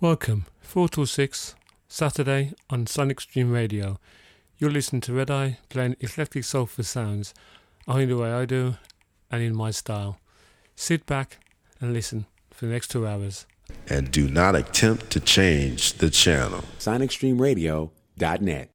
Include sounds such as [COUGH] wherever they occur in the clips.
Welcome, 4 till 6, Saturday on Sonic Stream Radio. You're listening to Red Eye playing eclectic soulful sounds, only the way I do and in my style. Sit back and listen for the next two hours. And do not attempt to change the channel. SonicStreamRadio.net.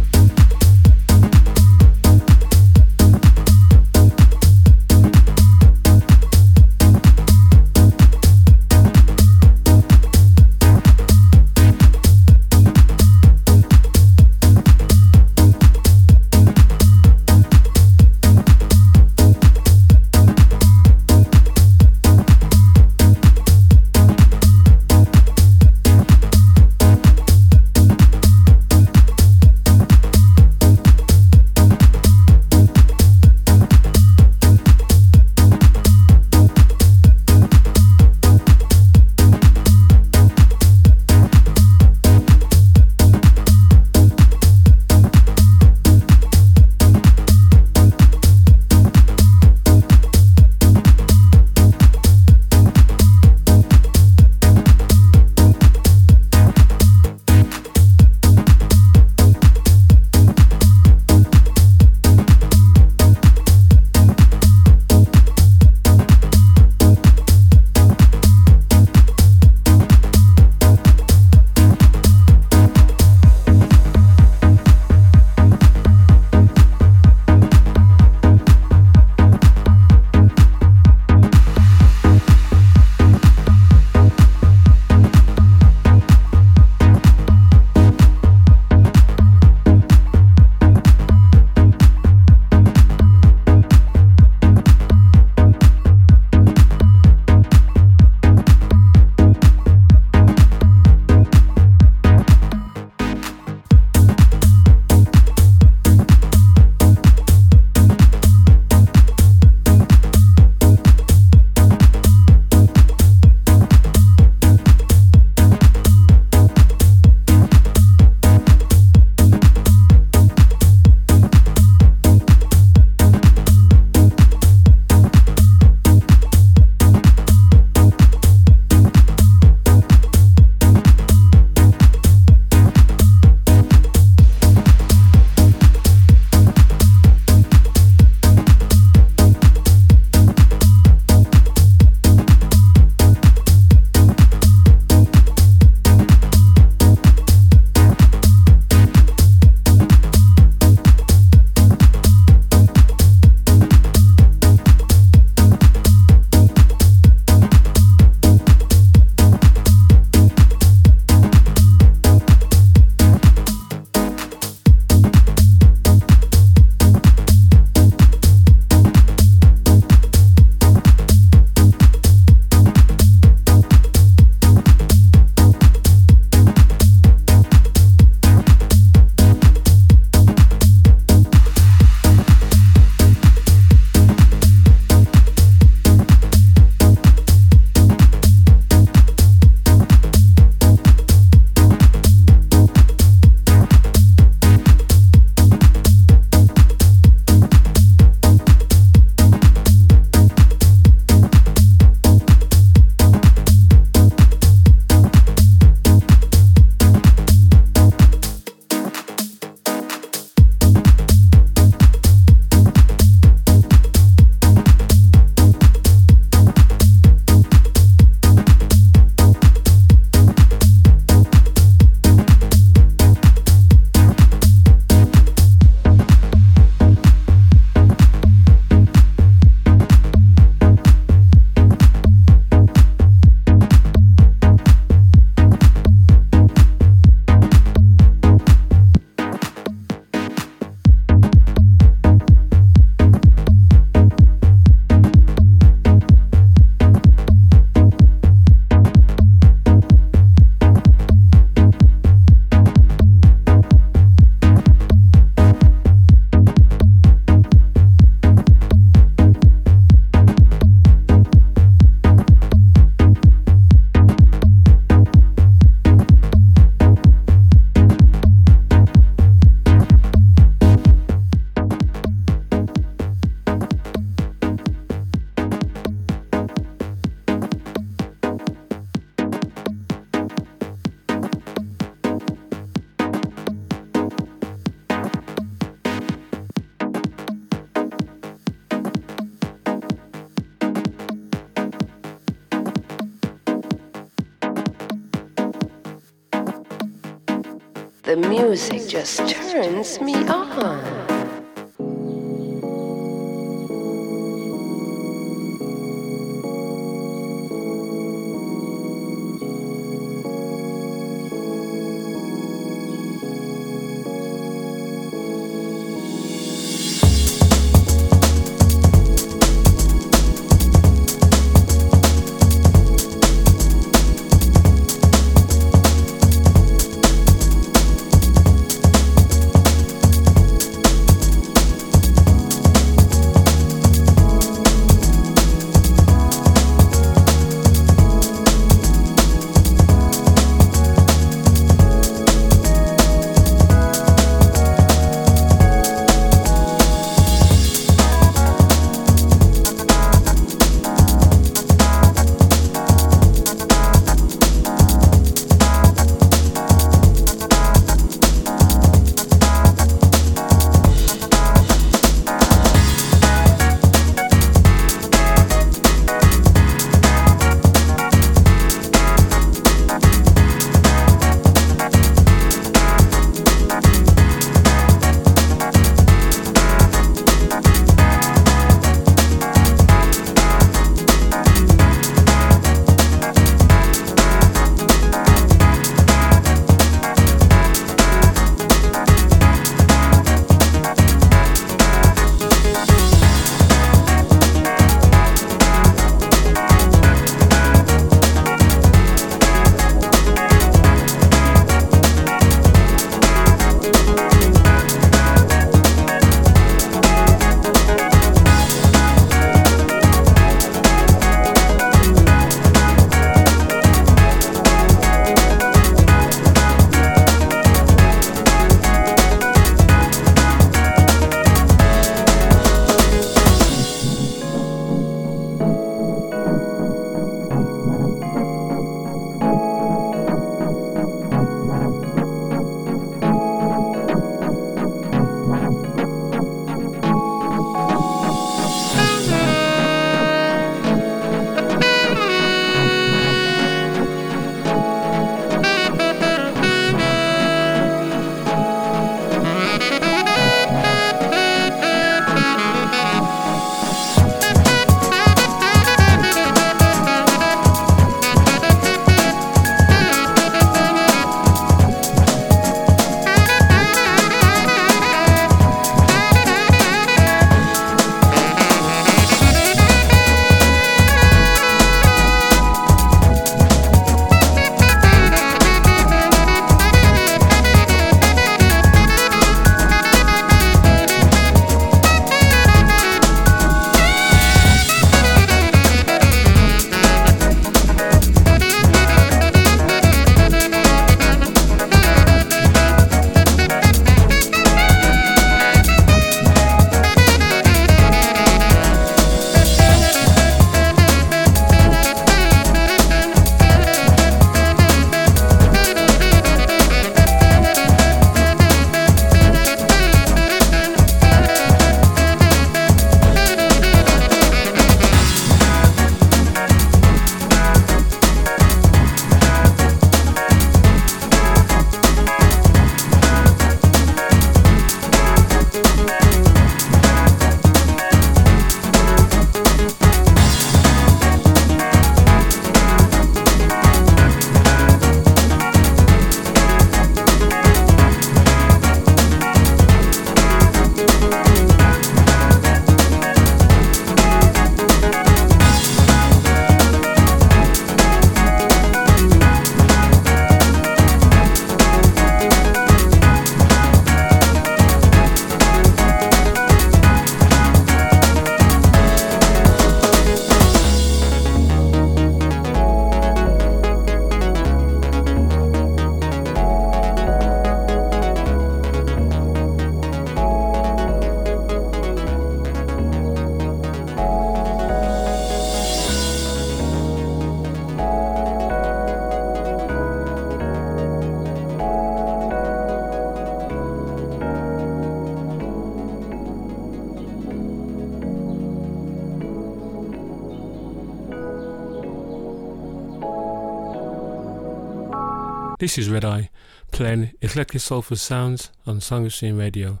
This is Red Eye, playing eclectic soulful sounds on Sonic Stream Radio,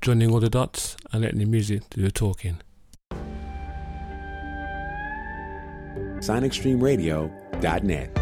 joining all the dots and letting the music do the talking. SonicStreamRadio.net.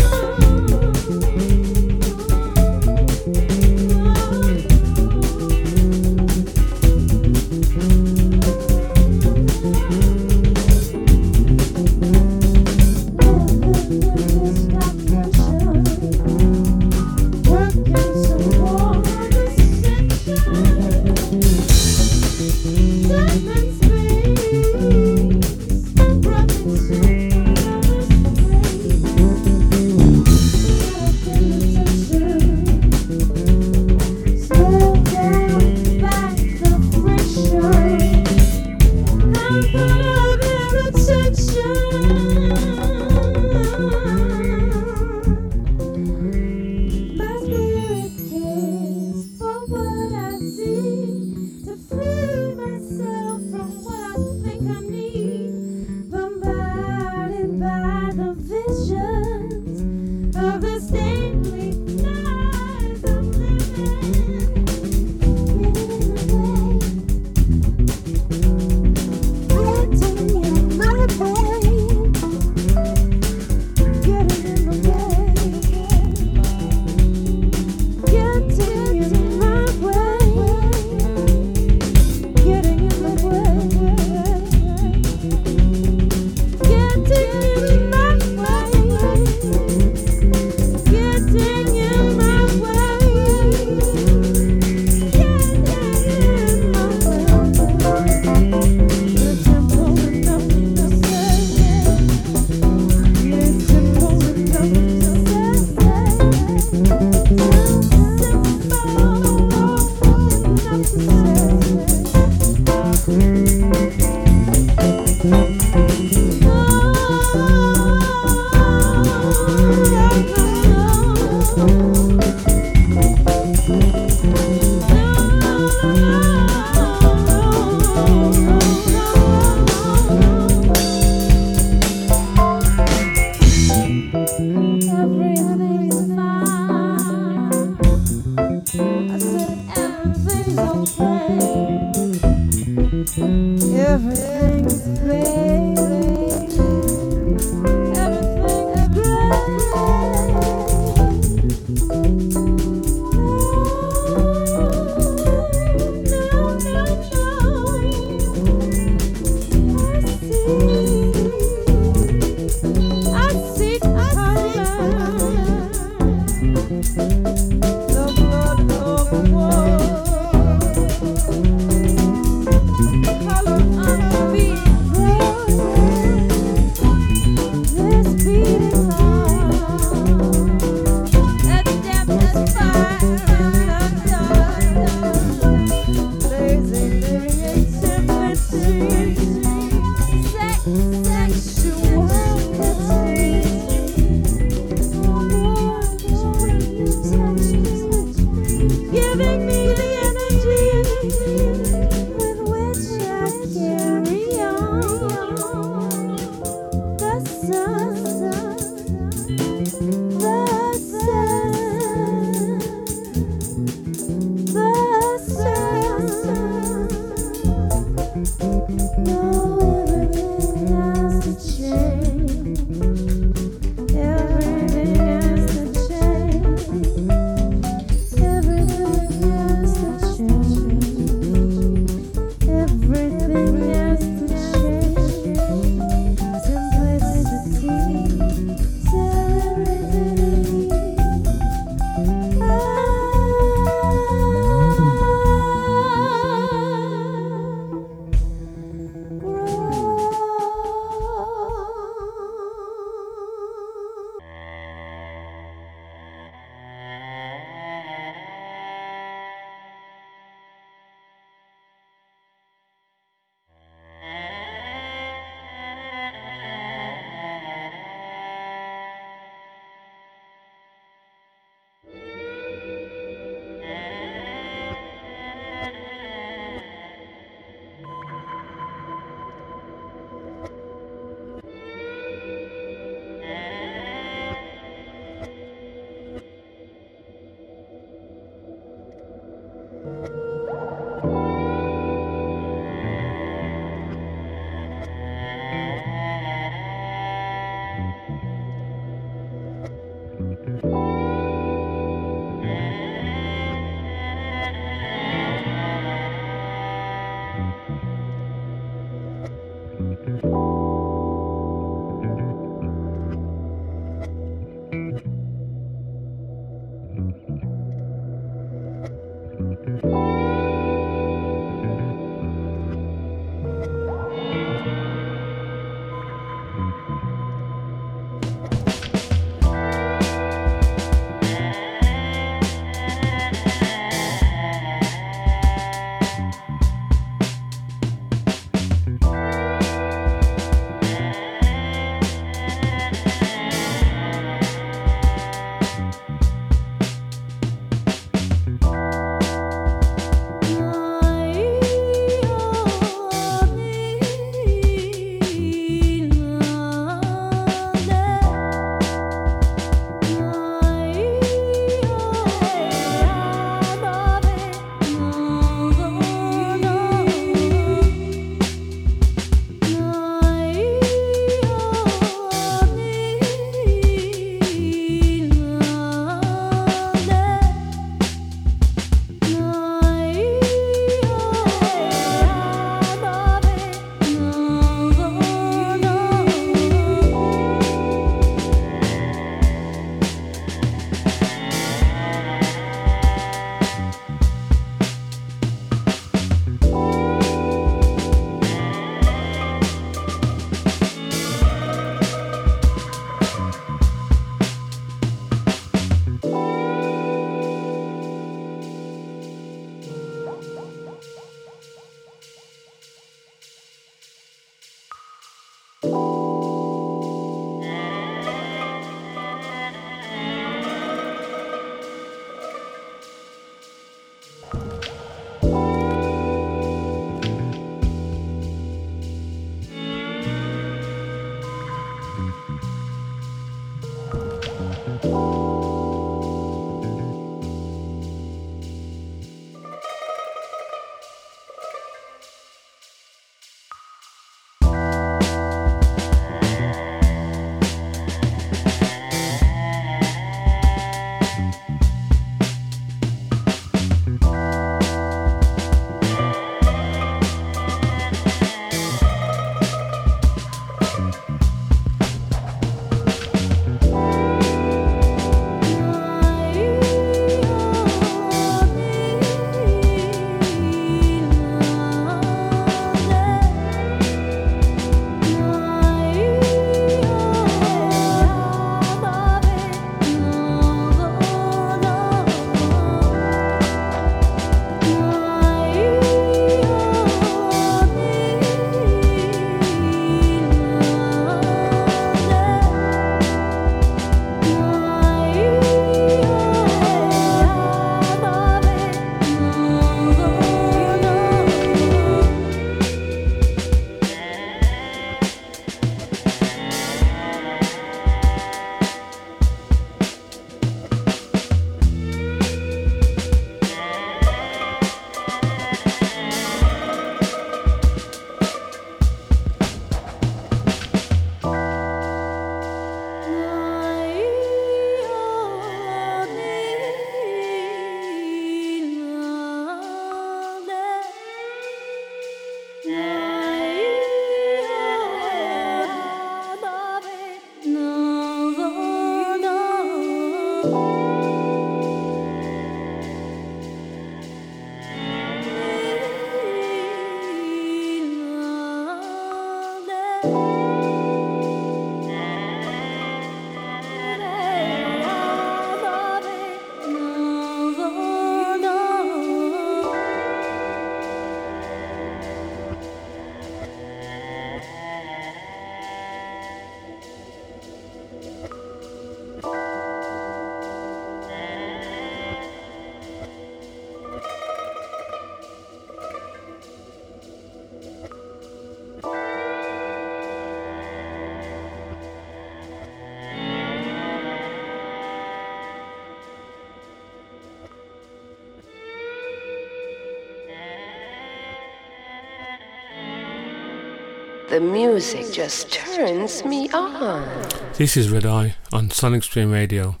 The music just turns me on. This is Red Eye on Sonic Stream Radio,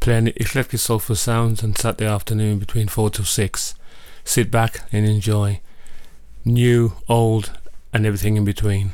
playing eclectic soulful sounds on Saturday afternoon between 4 to 6. Sit back and enjoy. New, old, and everything in between.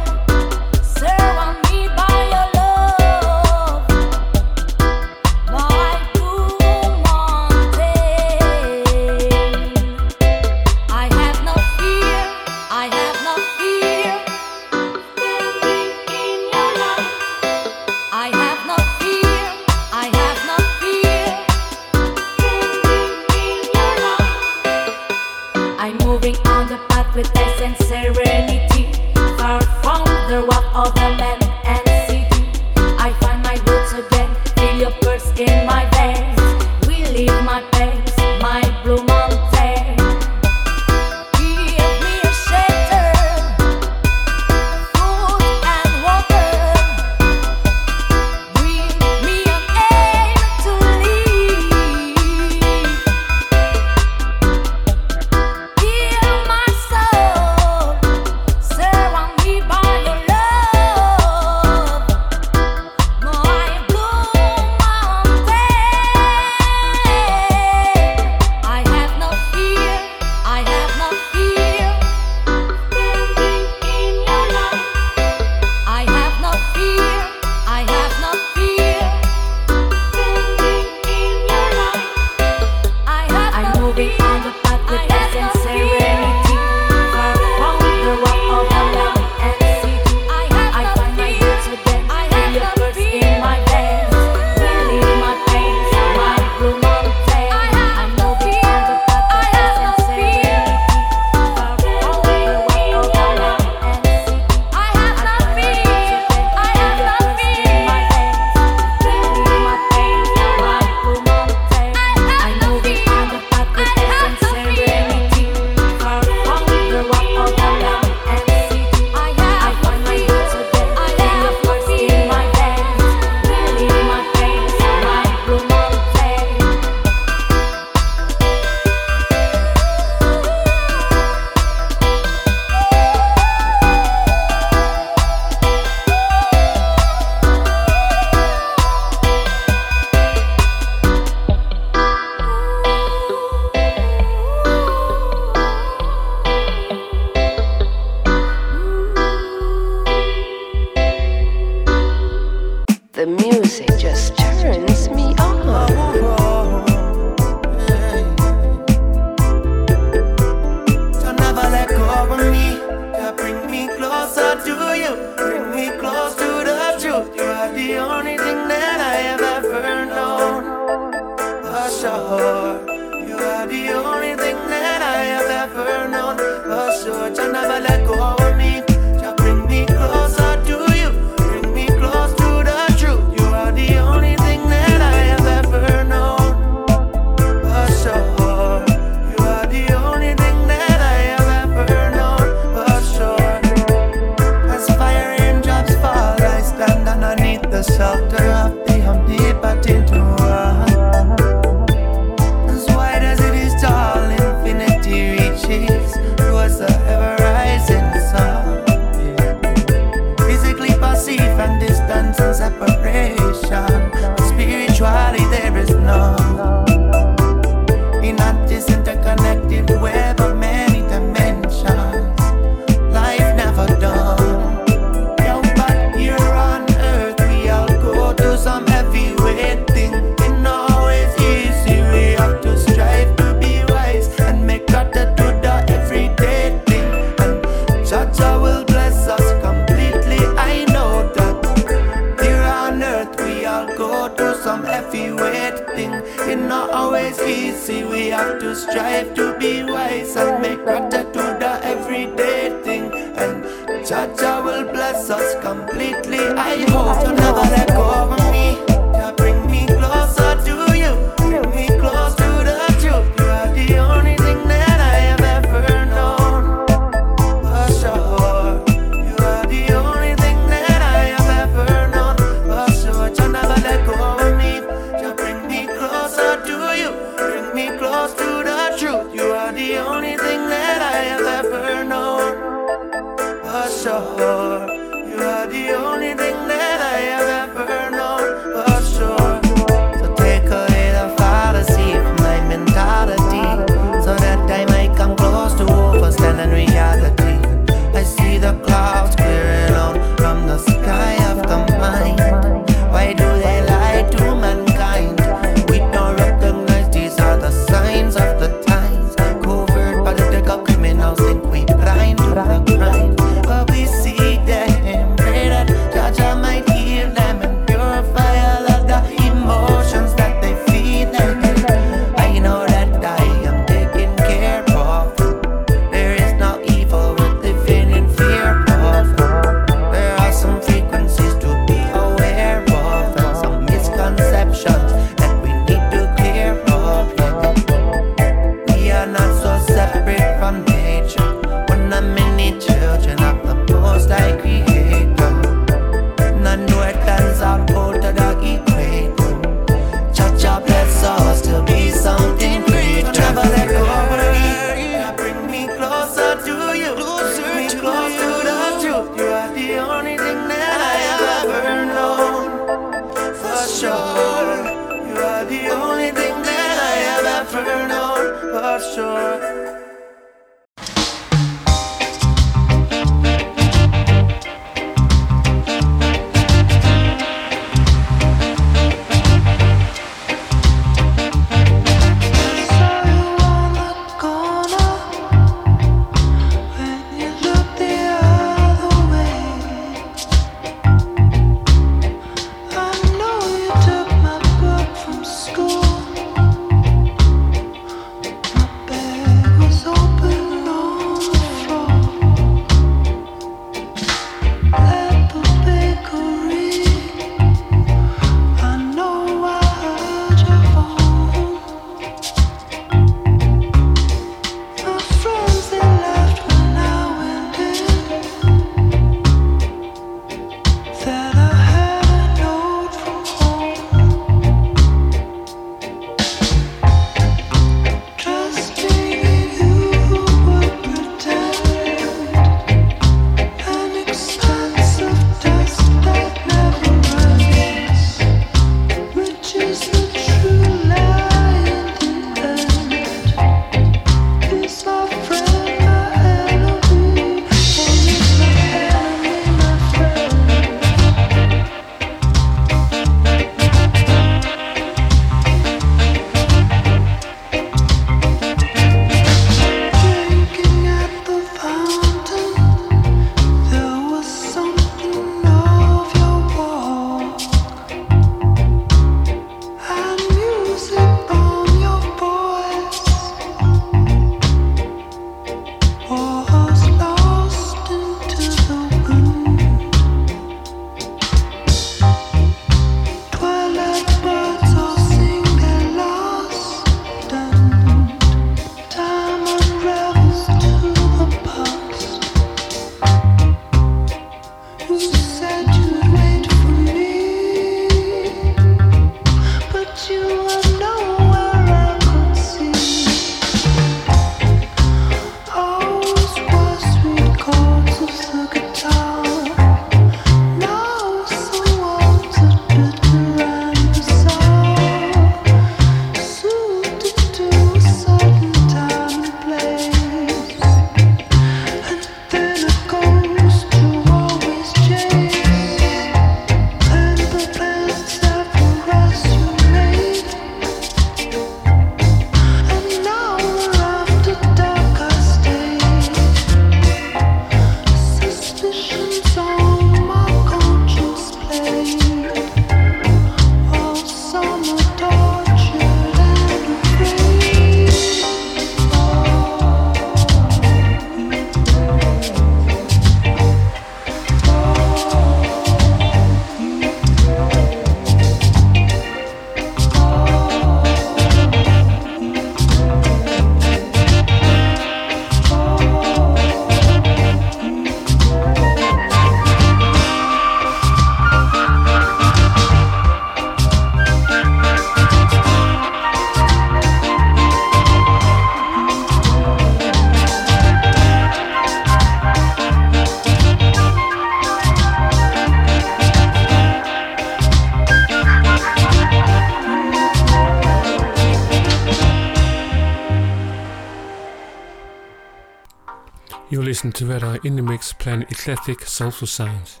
Listening to Eye in the Mix playing eclectic soulful sounds.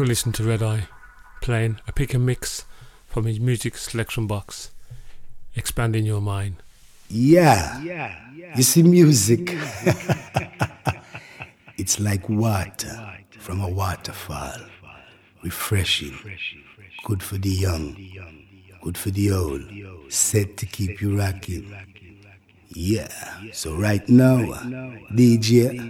You're listening to Red Eye, playing a pick and mix from his music selection box, expanding your mind. Yeah, yeah. You see, music, [LAUGHS] [LAUGHS] it's like water from a waterfall, refreshing, good for the young, good for the old, set to keep you rocking. Yeah. So right now, uh, DJ,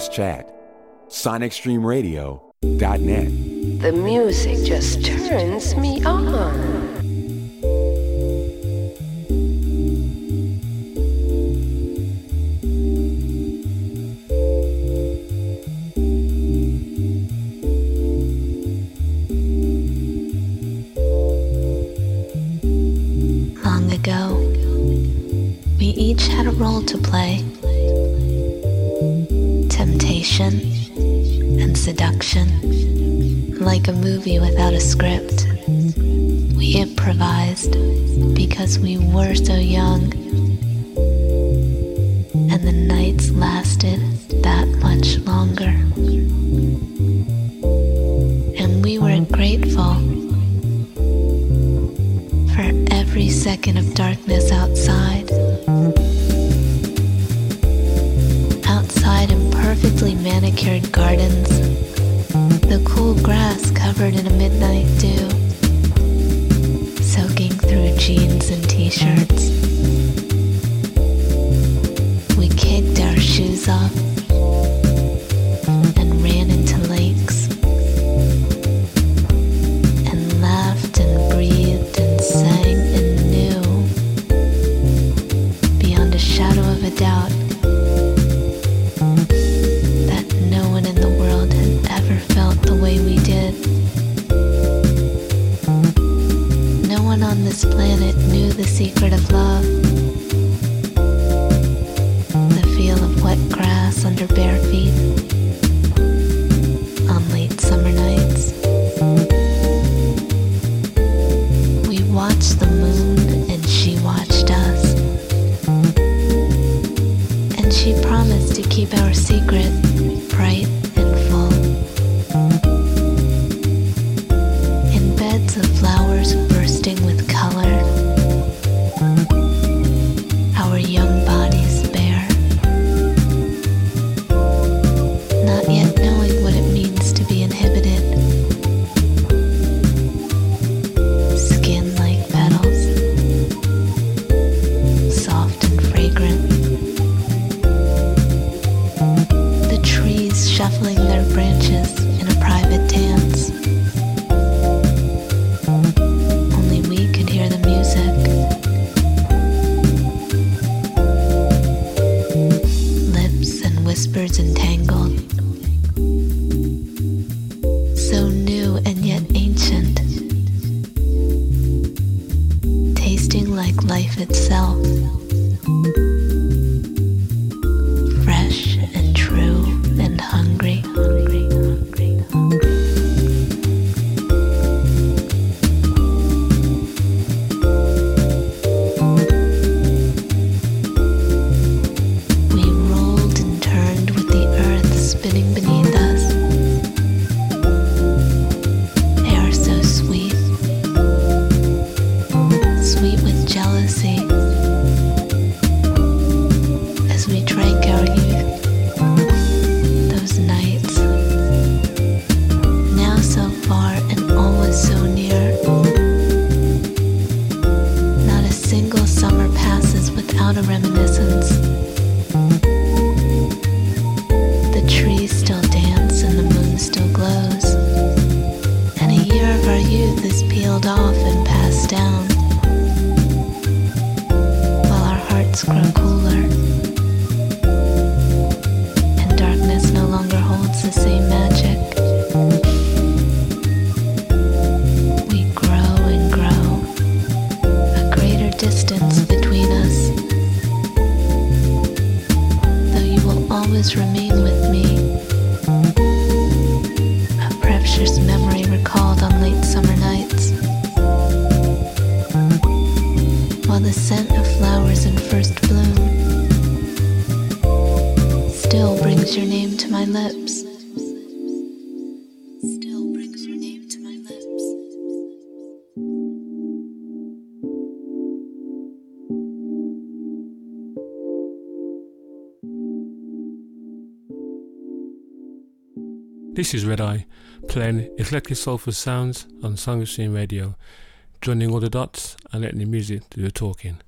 Let's chat. SonicStreamRadio.net. The music just turns me on. without a script. We improvised because we were so young. And the nights lasted that much longer. And we were grateful for every second of darkness. This is Red Eye playing eclectic soulful sounds on Sangha Radio, joining all the dots and letting the music do the talking.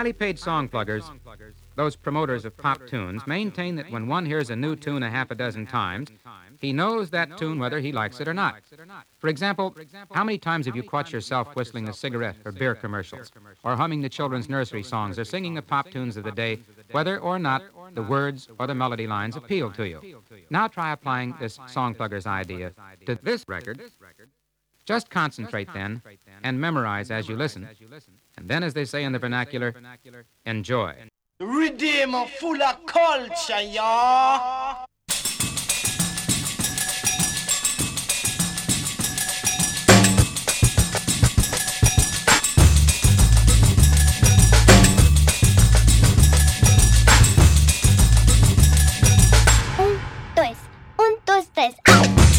Highly paid song pluggers, those promoters of pop tunes, maintain that when one hears a new tune a half a dozen times, he knows that tune whether he likes it or not. For example, how many times have you caught yourself whistling a cigarette or beer commercials, or humming the children's nursery songs, or singing the pop tunes of the day, whether or not the words or the melody lines appeal to you? Now try applying this song plugger's idea to this record. Just concentrate then and memorize as you listen. And then, as they say in the vernacular, enjoy. Redeemer full of culture, y'all. Un, dos, un, dos, tres, ¡au!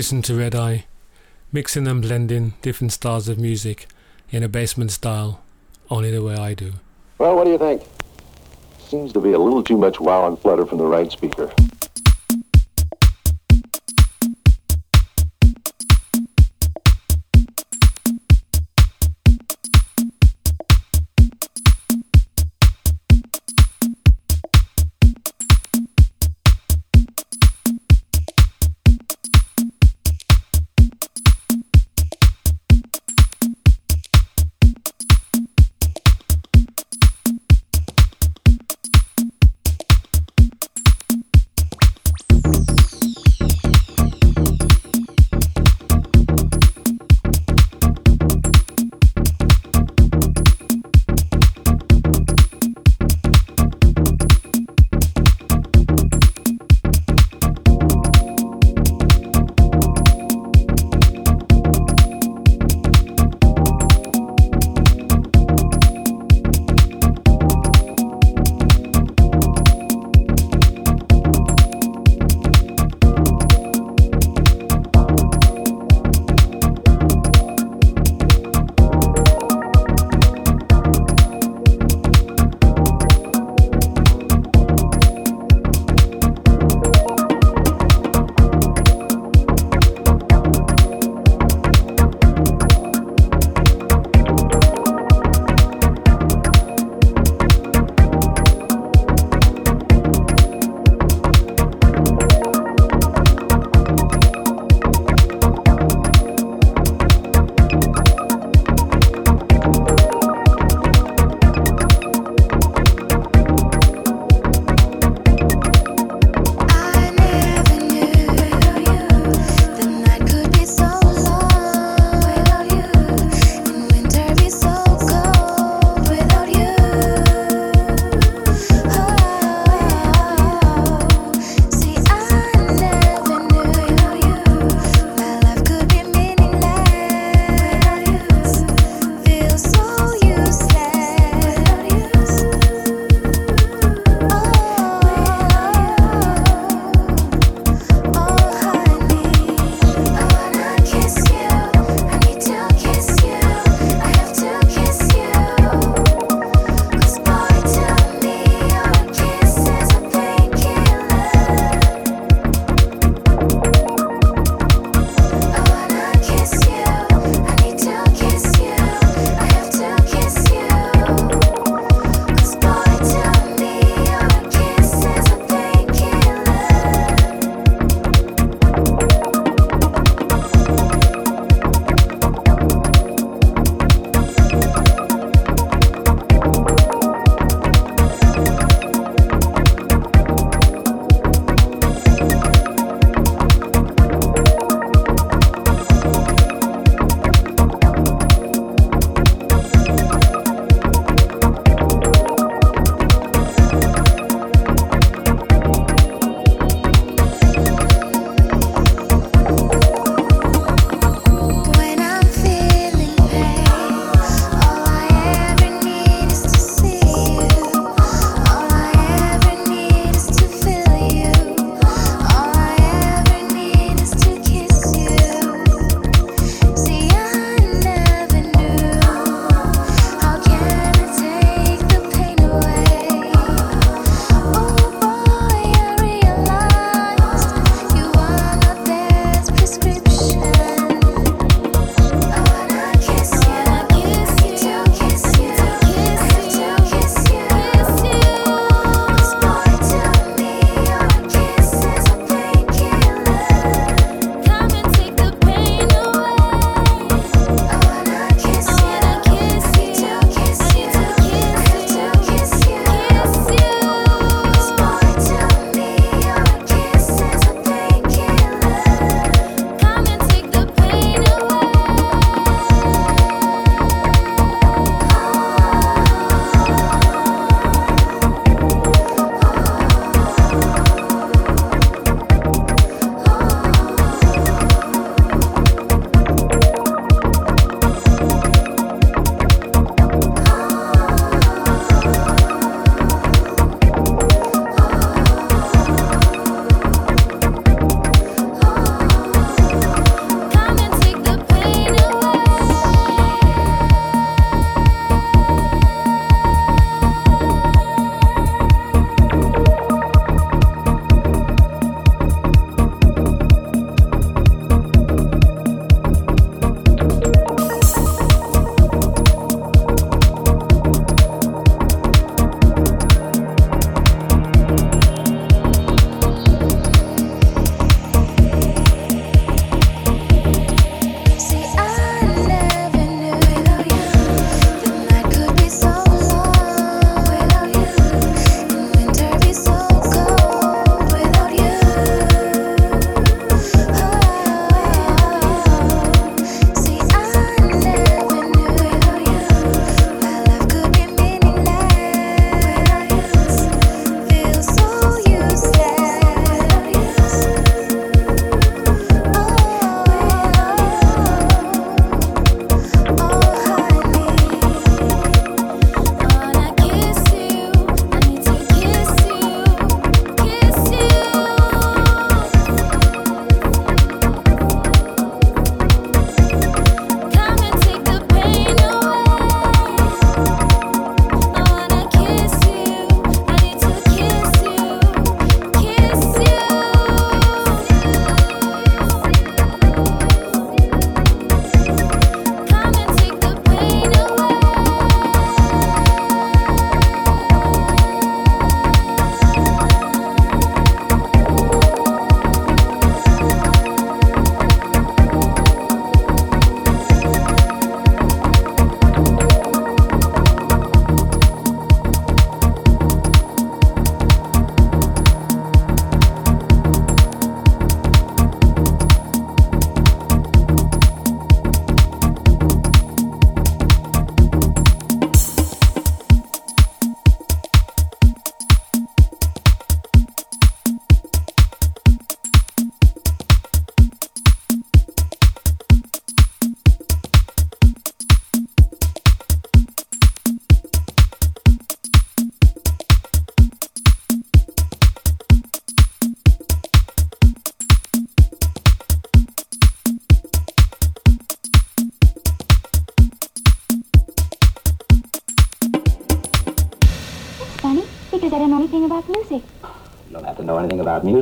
You're to Red Eye, mixing and blending different styles of music in a basement style, only the way I do. Well, what do you think? Seems to be a little too much wow and flutter from the right speaker.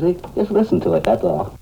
music. Just listen to it, that's all.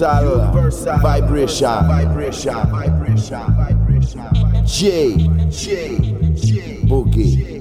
universal, vibration. vibration. vibration. vibration. J. J. J. Boogie.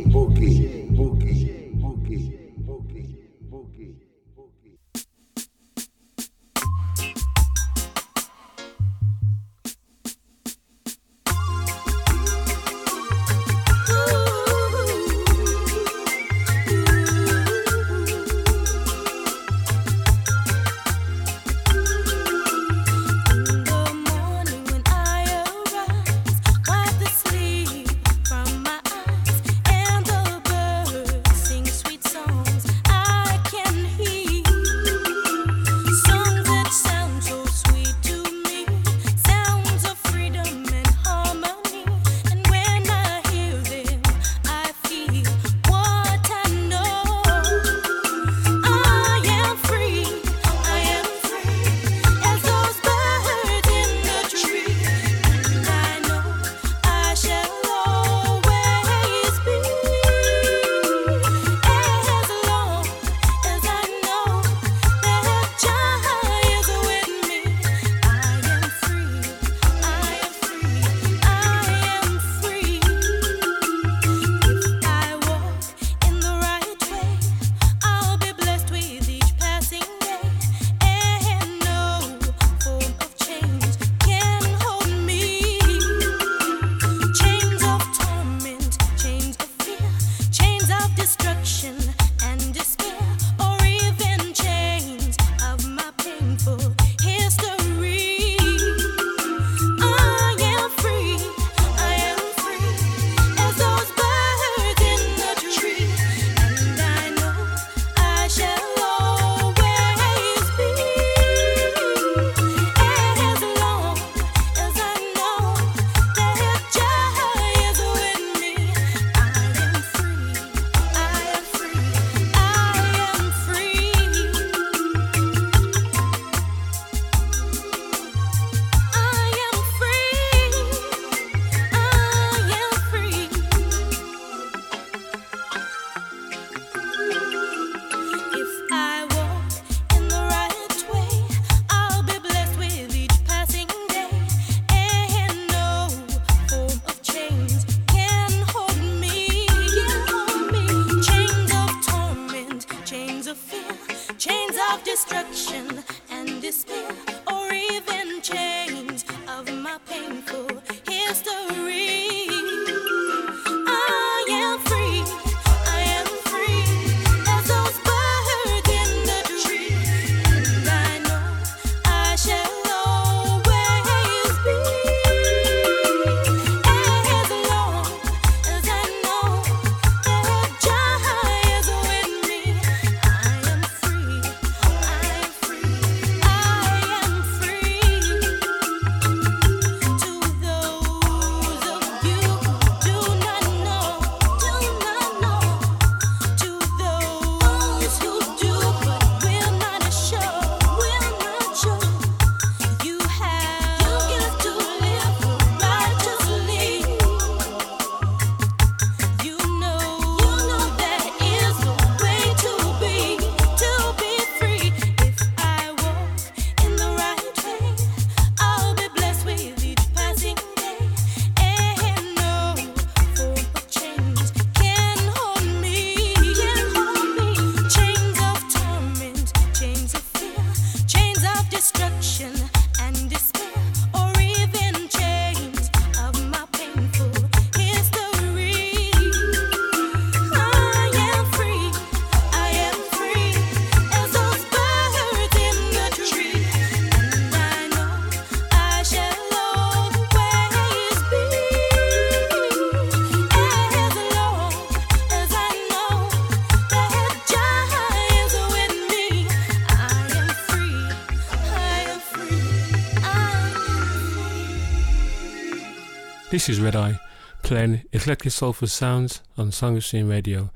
This is Red Eye, playing eclectic soulful sounds on Sonic Stream Radio,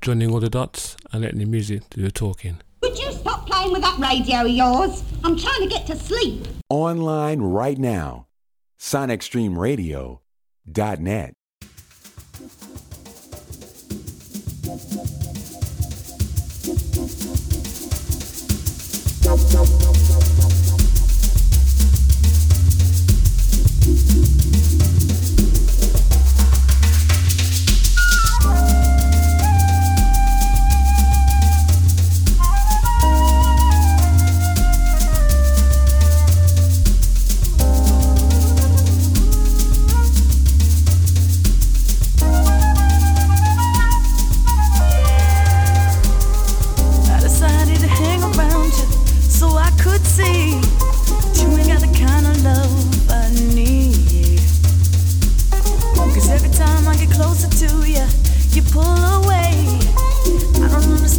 joining all the dots and letting the music do the talking. Would you stop playing with that radio of yours? I'm trying to get to sleep. Online right now. SonicStreamRadio.net.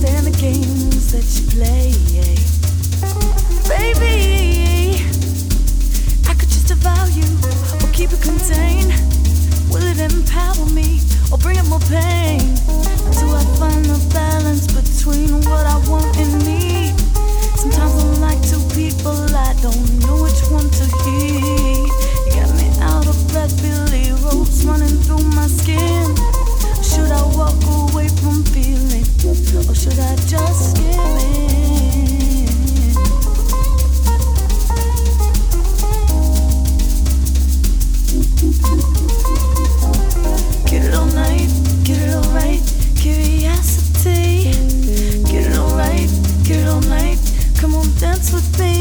understand the games that you play. Baby, I could just devour you or keep it contained. Will it empower me or bring up more pain? Until I find the balance between what I want and need. Sometimes I'm like two people, I don't know which one to heed. You got me out of breath, Billy ropes running through my skin. Should I walk away from feeling, or should I just? Get it all night, get it all right, curiosity. Get it all right, get it all night. Come on, dance with me,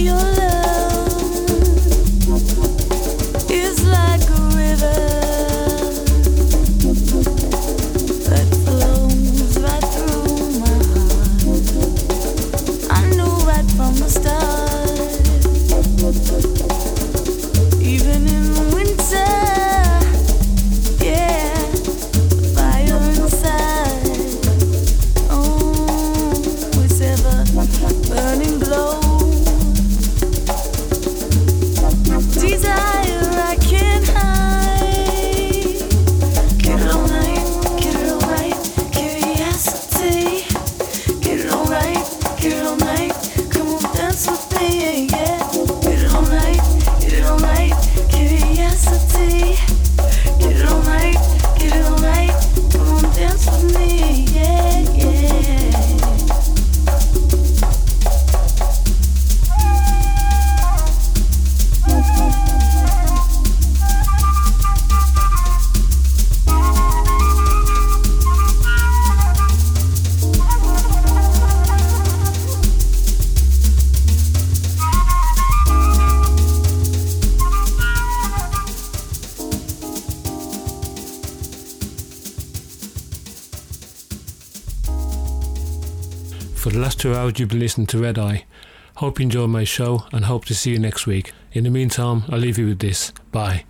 you you've been listening to Red Eye. Hope you enjoyed my show and hope to see you next week. In the meantime, I'll leave you with this. Bye.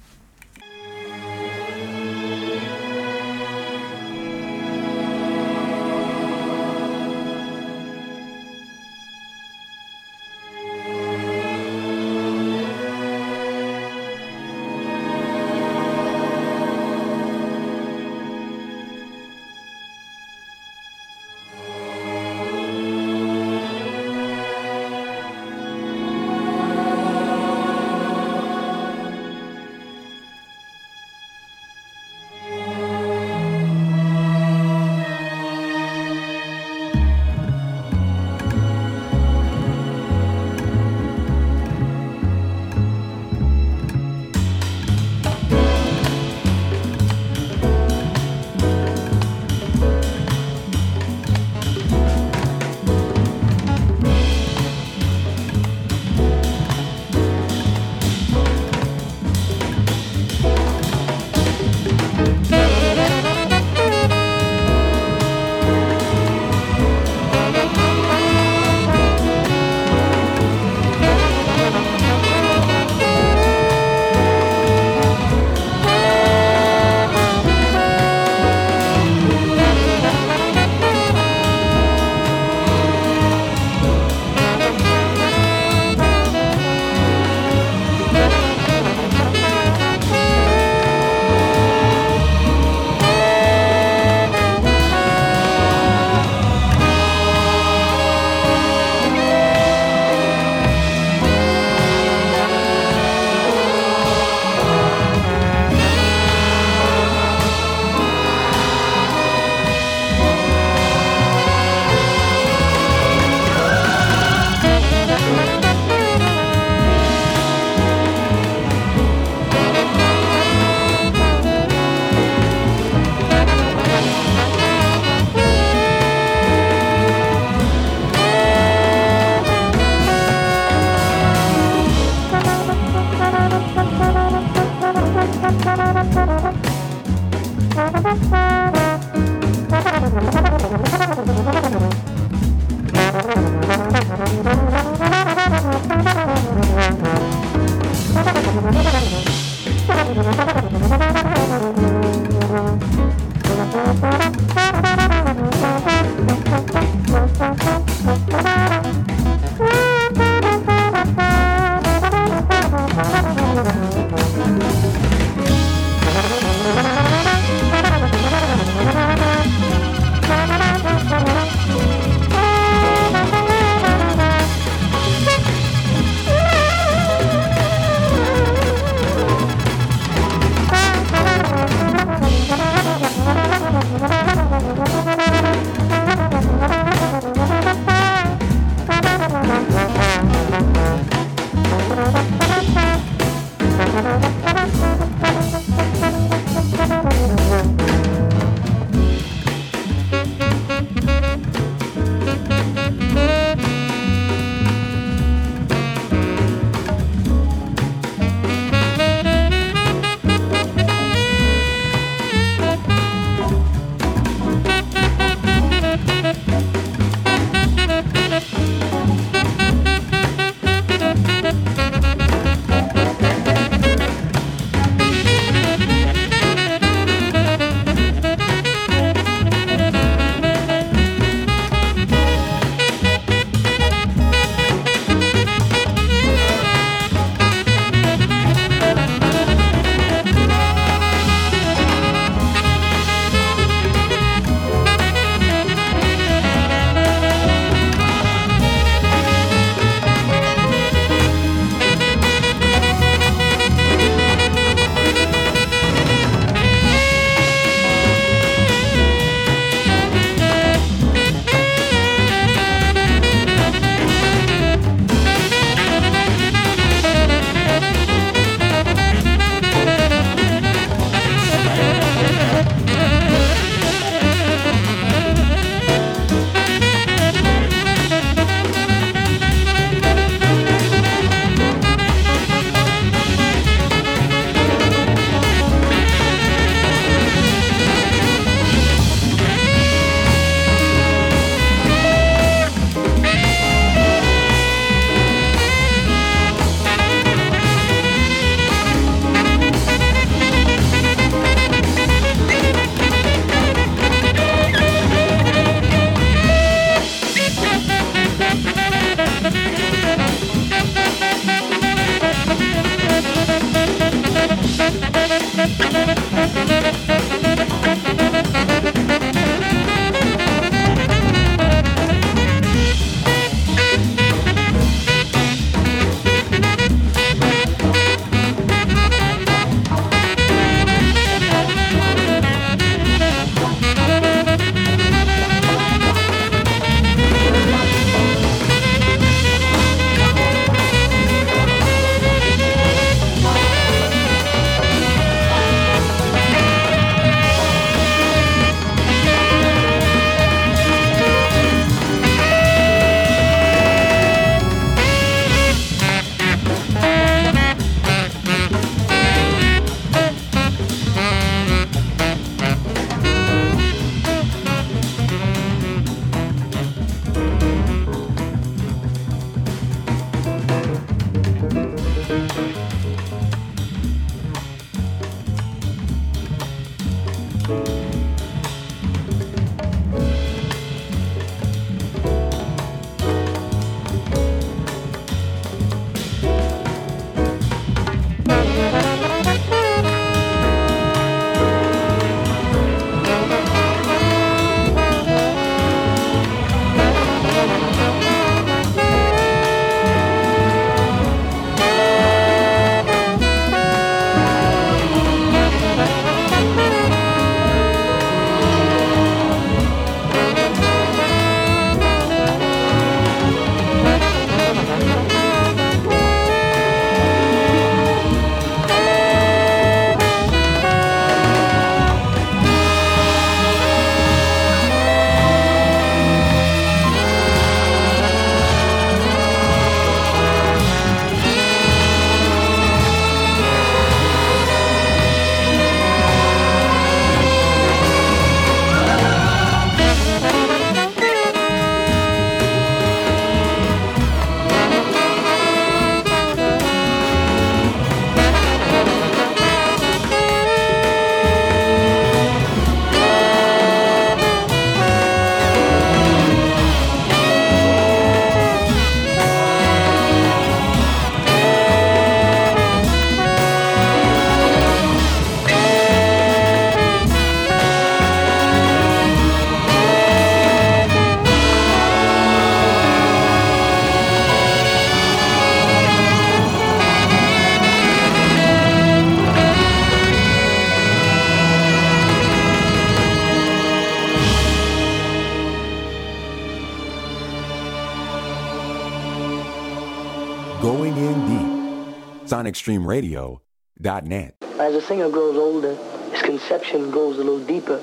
extremeradio.net. As a singer grows older, his conception goes a little deeper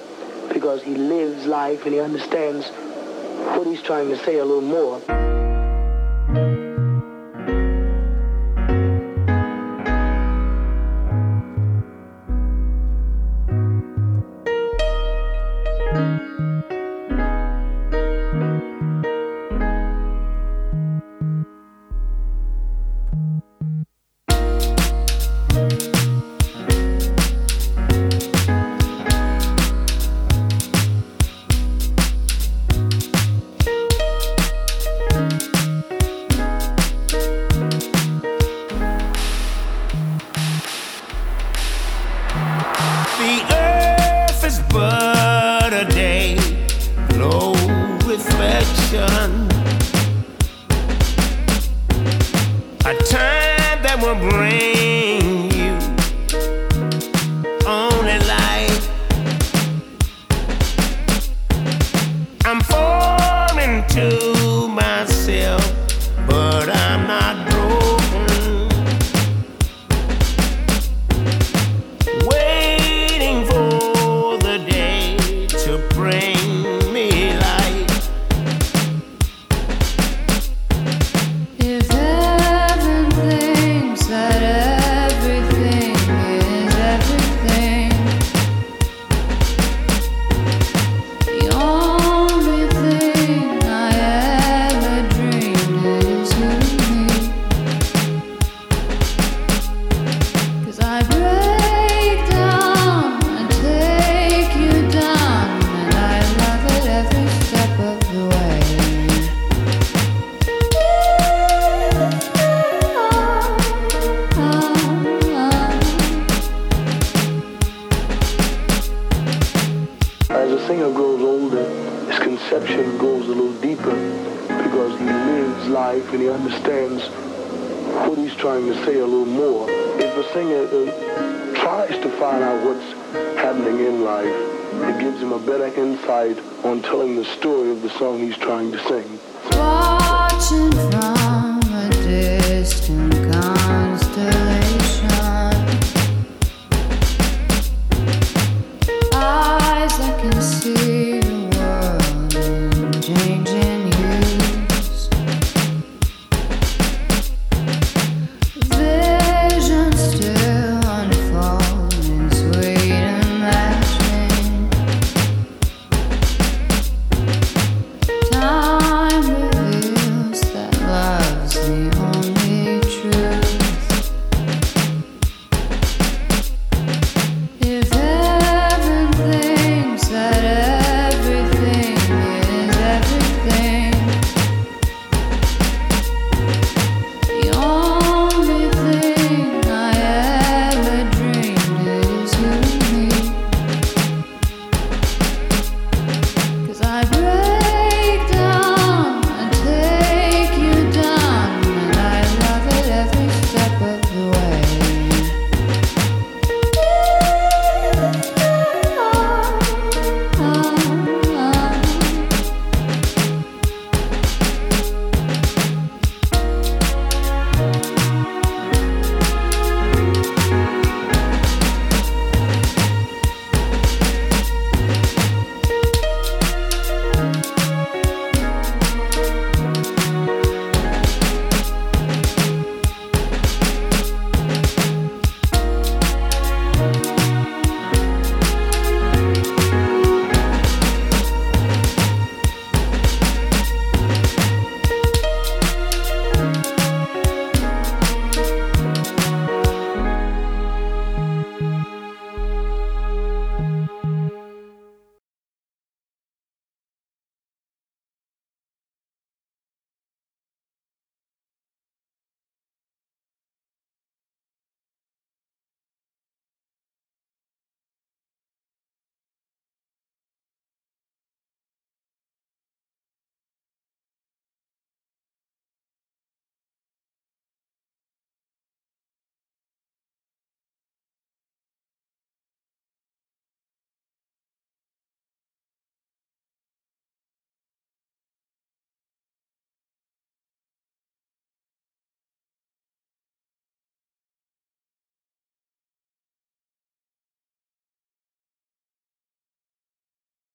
because he lives life and he understands what he's trying to say a little more.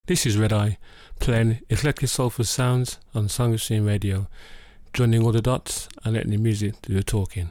This is Red Eye, playing eclectic soulful sounds on Stream Radio, joining all the dots and letting the music do the talking.